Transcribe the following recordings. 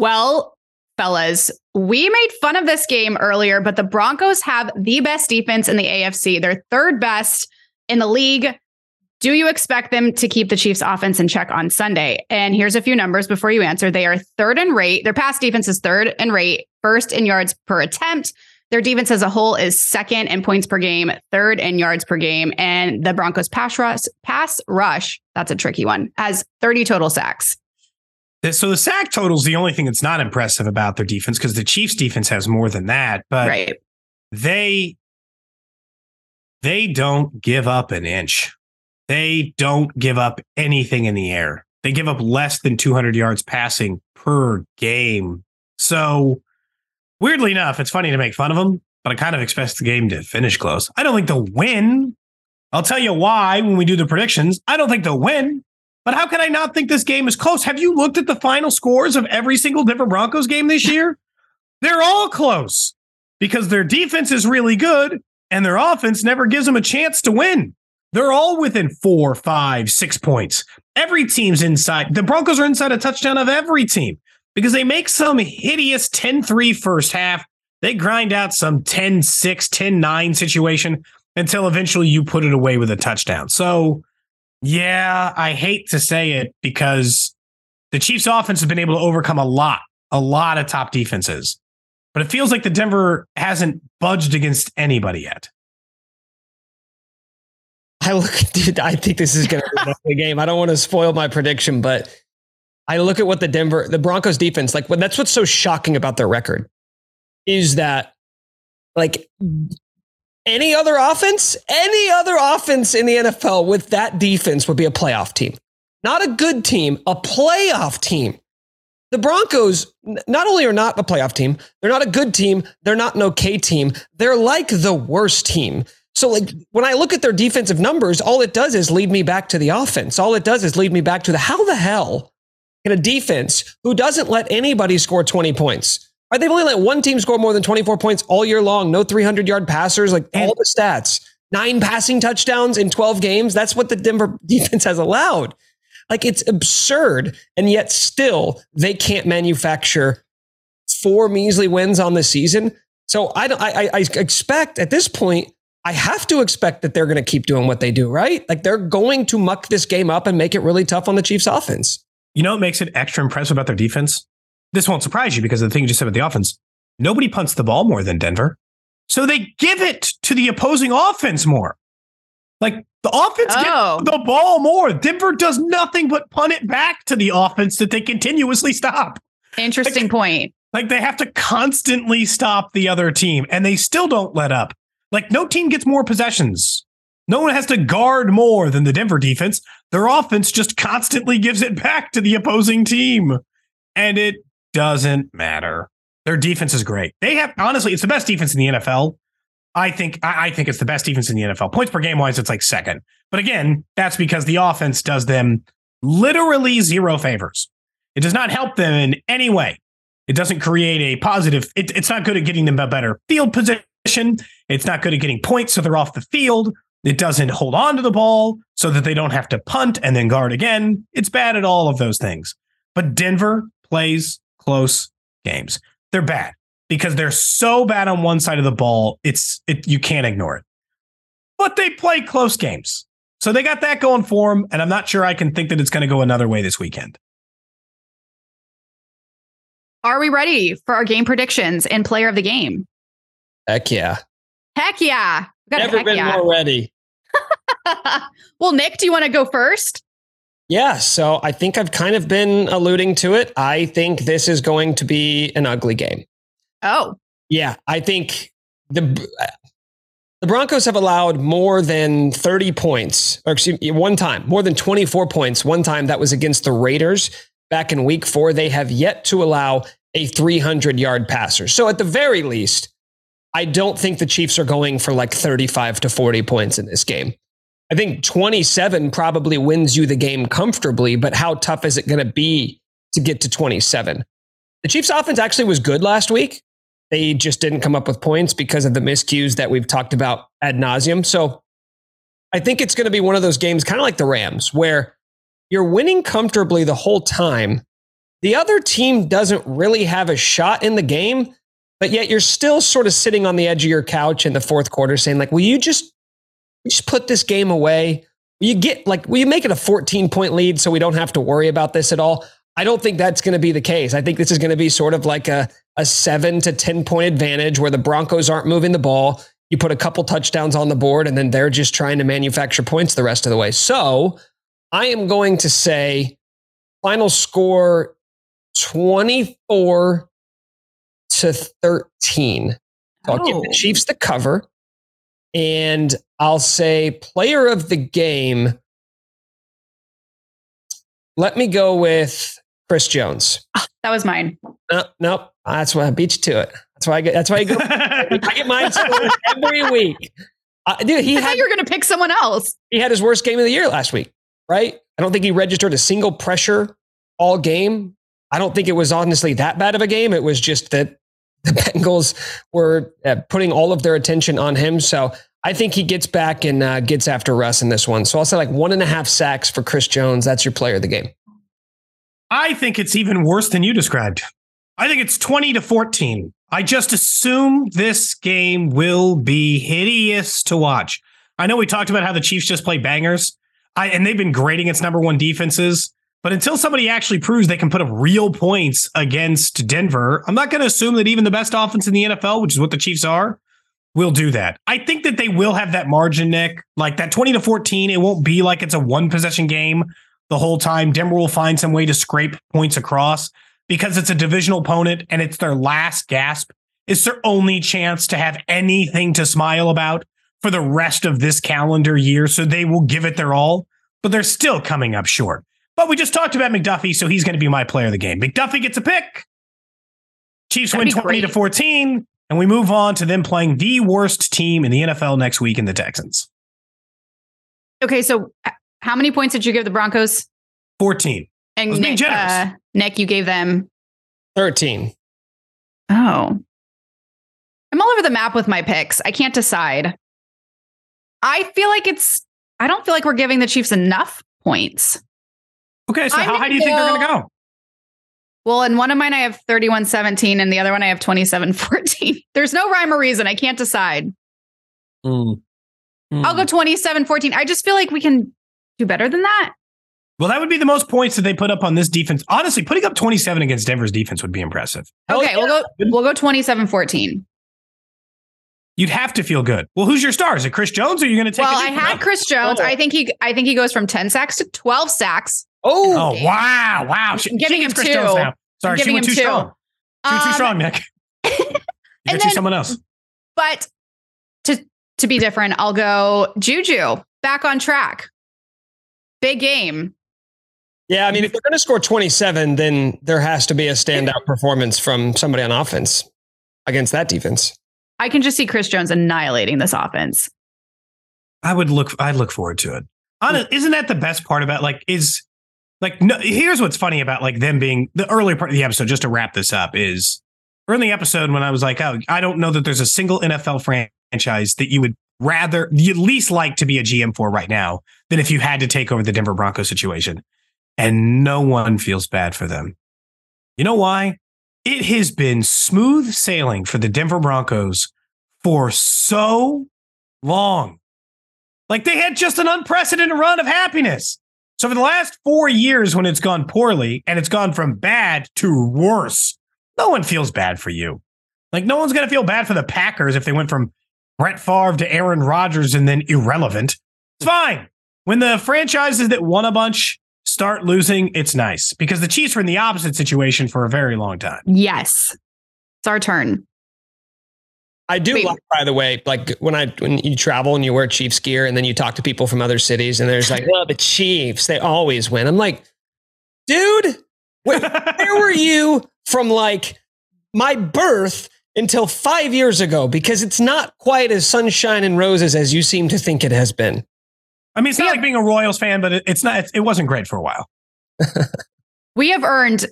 Well, fellas, we made fun of this game earlier, but the Broncos have the best defense in the AFC. They're third best in the league. Do you expect them to keep the Chiefs offense in check on Sunday? And here's a few numbers before you answer. They are third in rate. Their pass defense is third in rate, first in yards per attempt. Their defense as a whole is second in points per game, third in yards per game, and the Broncos pass rush, pass rush, that's a tricky one, has 30 total sacks. So the sack total is the only thing that's not impressive about their defense because the Chiefs defense has more than that, but right. they they don't give up an inch. They don't give up anything in the air. They give up less than 200 yards passing per game. So weirdly enough, it's funny to make fun of them, but I kind of expect the game to finish close. I don't think they'll win. I'll tell you why when we do the predictions. I don't think they'll win. But how can I not think this game is close? Have you looked at the final scores of every single Denver Broncos game this year? They're all close because their defense is really good and their offense never gives them a chance to win. They're all within four, five, six points. Every team's inside. The Broncos are inside a touchdown of every team because they make some hideous 10 3 first half. They grind out some 10 6, 10 9 situation until eventually you put it away with a touchdown. So, yeah, I hate to say it because the Chiefs offense has been able to overcome a lot, a lot of top defenses. But it feels like the Denver hasn't budged against anybody yet. I look, dude, I think this is going to be a game. I don't want to spoil my prediction, but I look at what the Denver, the Broncos defense, like, well, that's what's so shocking about their record is that, like, any other offense, any other offense in the NFL with that defense would be a playoff team. Not a good team, a playoff team. The Broncos not only are not a playoff team, they're not a good team, they're not an okay team, they're like the worst team. So, like, when I look at their defensive numbers, all it does is lead me back to the offense. All it does is lead me back to the how the hell can a defense who doesn't let anybody score 20 points, Right, they've only let one team score more than 24 points all year long. No 300 yard passers, like all the stats. Nine passing touchdowns in 12 games. That's what the Denver defense has allowed. Like it's absurd. And yet still they can't manufacture four measly wins on the season. So I, I, I expect at this point, I have to expect that they're going to keep doing what they do, right? Like they're going to muck this game up and make it really tough on the Chiefs offense. You know what makes it extra impressive about their defense? This won't surprise you because of the thing you just said about the offense. Nobody punts the ball more than Denver. So they give it to the opposing offense more. Like the offense oh. gets the ball more. Denver does nothing but punt it back to the offense that they continuously stop. Interesting like, point. Like they have to constantly stop the other team and they still don't let up. Like no team gets more possessions. No one has to guard more than the Denver defense. Their offense just constantly gives it back to the opposing team. And it doesn't matter. Their defense is great. They have honestly, it's the best defense in the NFL. I think I, I think it's the best defense in the NFL. Points per game wise, it's like second. But again, that's because the offense does them literally zero favors. It does not help them in any way. It doesn't create a positive. It, it's not good at getting them a better field position. It's not good at getting points so they're off the field. It doesn't hold on to the ball so that they don't have to punt and then guard again. It's bad at all of those things. But Denver plays close games. They're bad because they're so bad on one side of the ball. It's it, you can't ignore it. But they play close games. So they got that going for them. And I'm not sure I can think that it's going to go another way this weekend. Are we ready for our game predictions and player of the game? Heck yeah. Heck yeah. Never heck been yeah. more ready. well, Nick, do you want to go first? Yeah, so I think I've kind of been alluding to it. I think this is going to be an ugly game. Oh. Yeah, I think the uh, the Broncos have allowed more than 30 points, or excuse me, one time, more than 24 points one time that was against the Raiders. back in week four, they have yet to allow a 300 yard passer. So at the very least, I don't think the Chiefs are going for like 35 to 40 points in this game. I think 27 probably wins you the game comfortably, but how tough is it going to be to get to 27? The Chiefs offense actually was good last week. They just didn't come up with points because of the miscues that we've talked about ad nauseum. So I think it's going to be one of those games, kind of like the Rams, where you're winning comfortably the whole time. The other team doesn't really have a shot in the game, but yet you're still sort of sitting on the edge of your couch in the fourth quarter saying, like, will you just, just put this game away? Will you get like, will you make it a 14 point lead so we don't have to worry about this at all? I don't think that's going to be the case. I think this is going to be sort of like a, a seven to 10 point advantage where the Broncos aren't moving the ball. You put a couple touchdowns on the board and then they're just trying to manufacture points the rest of the way. So I am going to say final score 24 to 13. So I'll give the Oh. Chiefs the cover. And I'll say player of the game. Let me go with Chris Jones. That was mine. No, no, that's why I beat you to it. That's why I get. That's why I go. I get mine every week. Uh, dude, he I thought had you were going to pick someone else. he had his worst game of the year last week, right? I don't think he registered a single pressure all game. I don't think it was honestly that bad of a game. It was just that the Bengals were uh, putting all of their attention on him. So I think he gets back and uh, gets after Russ in this one. So I'll say like one and a half sacks for Chris Jones. That's your player of the game. I think it's even worse than you described. I think it's 20 to 14. I just assume this game will be hideous to watch. I know we talked about how the Chiefs just play bangers, I, and they've been grading its number one defenses. But until somebody actually proves they can put up real points against Denver, I'm not going to assume that even the best offense in the NFL, which is what the Chiefs are, will do that. I think that they will have that margin, Nick. Like that 20 to 14, it won't be like it's a one possession game the whole time. Denver will find some way to scrape points across because it's a divisional opponent and it's their last gasp. It's their only chance to have anything to smile about for the rest of this calendar year. So they will give it their all, but they're still coming up short. But we just talked about McDuffie, so he's going to be my player of the game. McDuffie gets a pick. Chiefs That'd win be 20 to 14, and we move on to them playing the worst team in the NFL next week in the Texans. Okay, so how many points did you give the Broncos? 14. And being Nick, generous. uh, Nick, you gave them. 13. Oh, I'm all over the map with my picks. I can't decide. I feel like it's. I don't feel like we're giving the Chiefs enough points. Okay, so I'm how high do you think they're going to go? Well, in one of mine, I have 31 17, and the other one, I have 27 14. There's no rhyme or reason. I can't decide. Mm. I'll go 27 14. I just feel like we can do better than that. Well, that would be the most points that they put up on this defense. Honestly, putting up 27 against Denver's defense would be impressive. Hell okay, yeah. we'll go we'll go 27 14. You'd have to feel good. Well, who's your star? Is it Chris Jones or are you going to take Well, I had? Chris Jones. Oh. I think he I think he goes from 10 sacks to 12 sacks. Oh, Oh, wow. Wow. She, I'm giving she him Chris two. Now. Sorry, I'm she giving went him too two. strong. She went too Um, strong, Nick. You and got you someone else. But to to be different, I'll go Juju back on track. Big game. Yeah, I mean, if they're going to score 27, then there has to be a standout performance from somebody on offense against that defense. I can just see Chris Jones annihilating this offense. I would look. I'd look forward to it. Honest, isn't that the best part about like is like no? Here's what's funny about like them being the earlier part of the episode. Just to wrap this up, is early in the episode when I was like, oh, I don't know that there's a single NFL franchise that you would rather you'd least like to be a GM for right now than if you had to take over the Denver Broncos situation, and no one feels bad for them. You know why? It has been smooth sailing for the Denver Broncos for so long. Like they had just an unprecedented run of happiness. So for the last four years, when it's gone poorly and it's gone from bad to worse, no one feels bad for you. Like no one's gonna feel bad for the Packers if they went from Brett Favre to Aaron Rodgers and then irrelevant. It's fine. When the franchises that won a bunch start losing, it's nice because the Chiefs were in the opposite situation for a very long time. Yes. It's our turn. I do Wait. like, by the way, like when I when you travel and you wear Chiefs gear and then you talk to people from other cities and there's like, well, the Chiefs, they always win. I'm like, dude, Where, where were you from like my birth until five years ago? Because it's not quite as sunshine and roses as you seem to think it has been. I mean, it's not Yeah. like being a Royals fan, but it, it's not. It, it wasn't great for a while. We have earned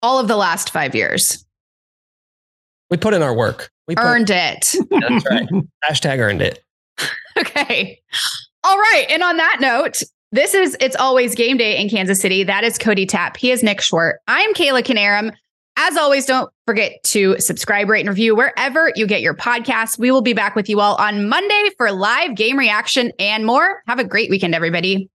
all of the last five years. We put in our work. We put, Earned it. That's right. Hashtag earned it. Okay. All right. And on that note, this is It's Always Game Day in Kansas City. That is Cody Tapp. He is Nick Schwart. I'm Kayla Canarum. As always, don't forget to subscribe, rate, and review wherever you get your podcasts. We will be back with you all on Monday for live game reaction and more. Have a great weekend, everybody.